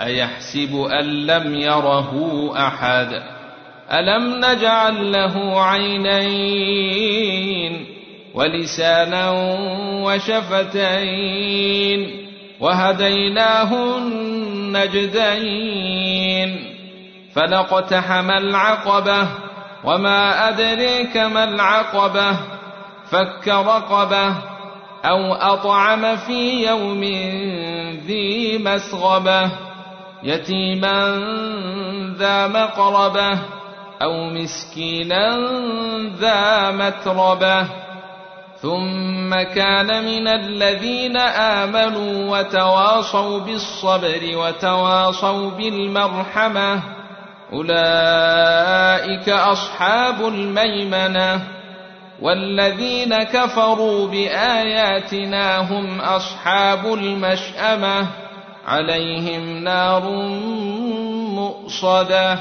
أيحسب أن لم يره أحد؟ ألم نجعل له عينين ولسانا وشفتين وهديناه النجدين فلاقتحم العقبة وما أدريك ما العقبة فك رقبة أو أطعم في يوم ذي مسغبة يتيما ذا مقربة أو مسكينا ذا متربة ثم كان من الذين آمنوا وتواصوا بالصبر وتواصوا بالمرحمة أولئك أصحاب الميمنة والذين كفروا بآياتنا هم أصحاب المشأمة عليهم نار مؤصدة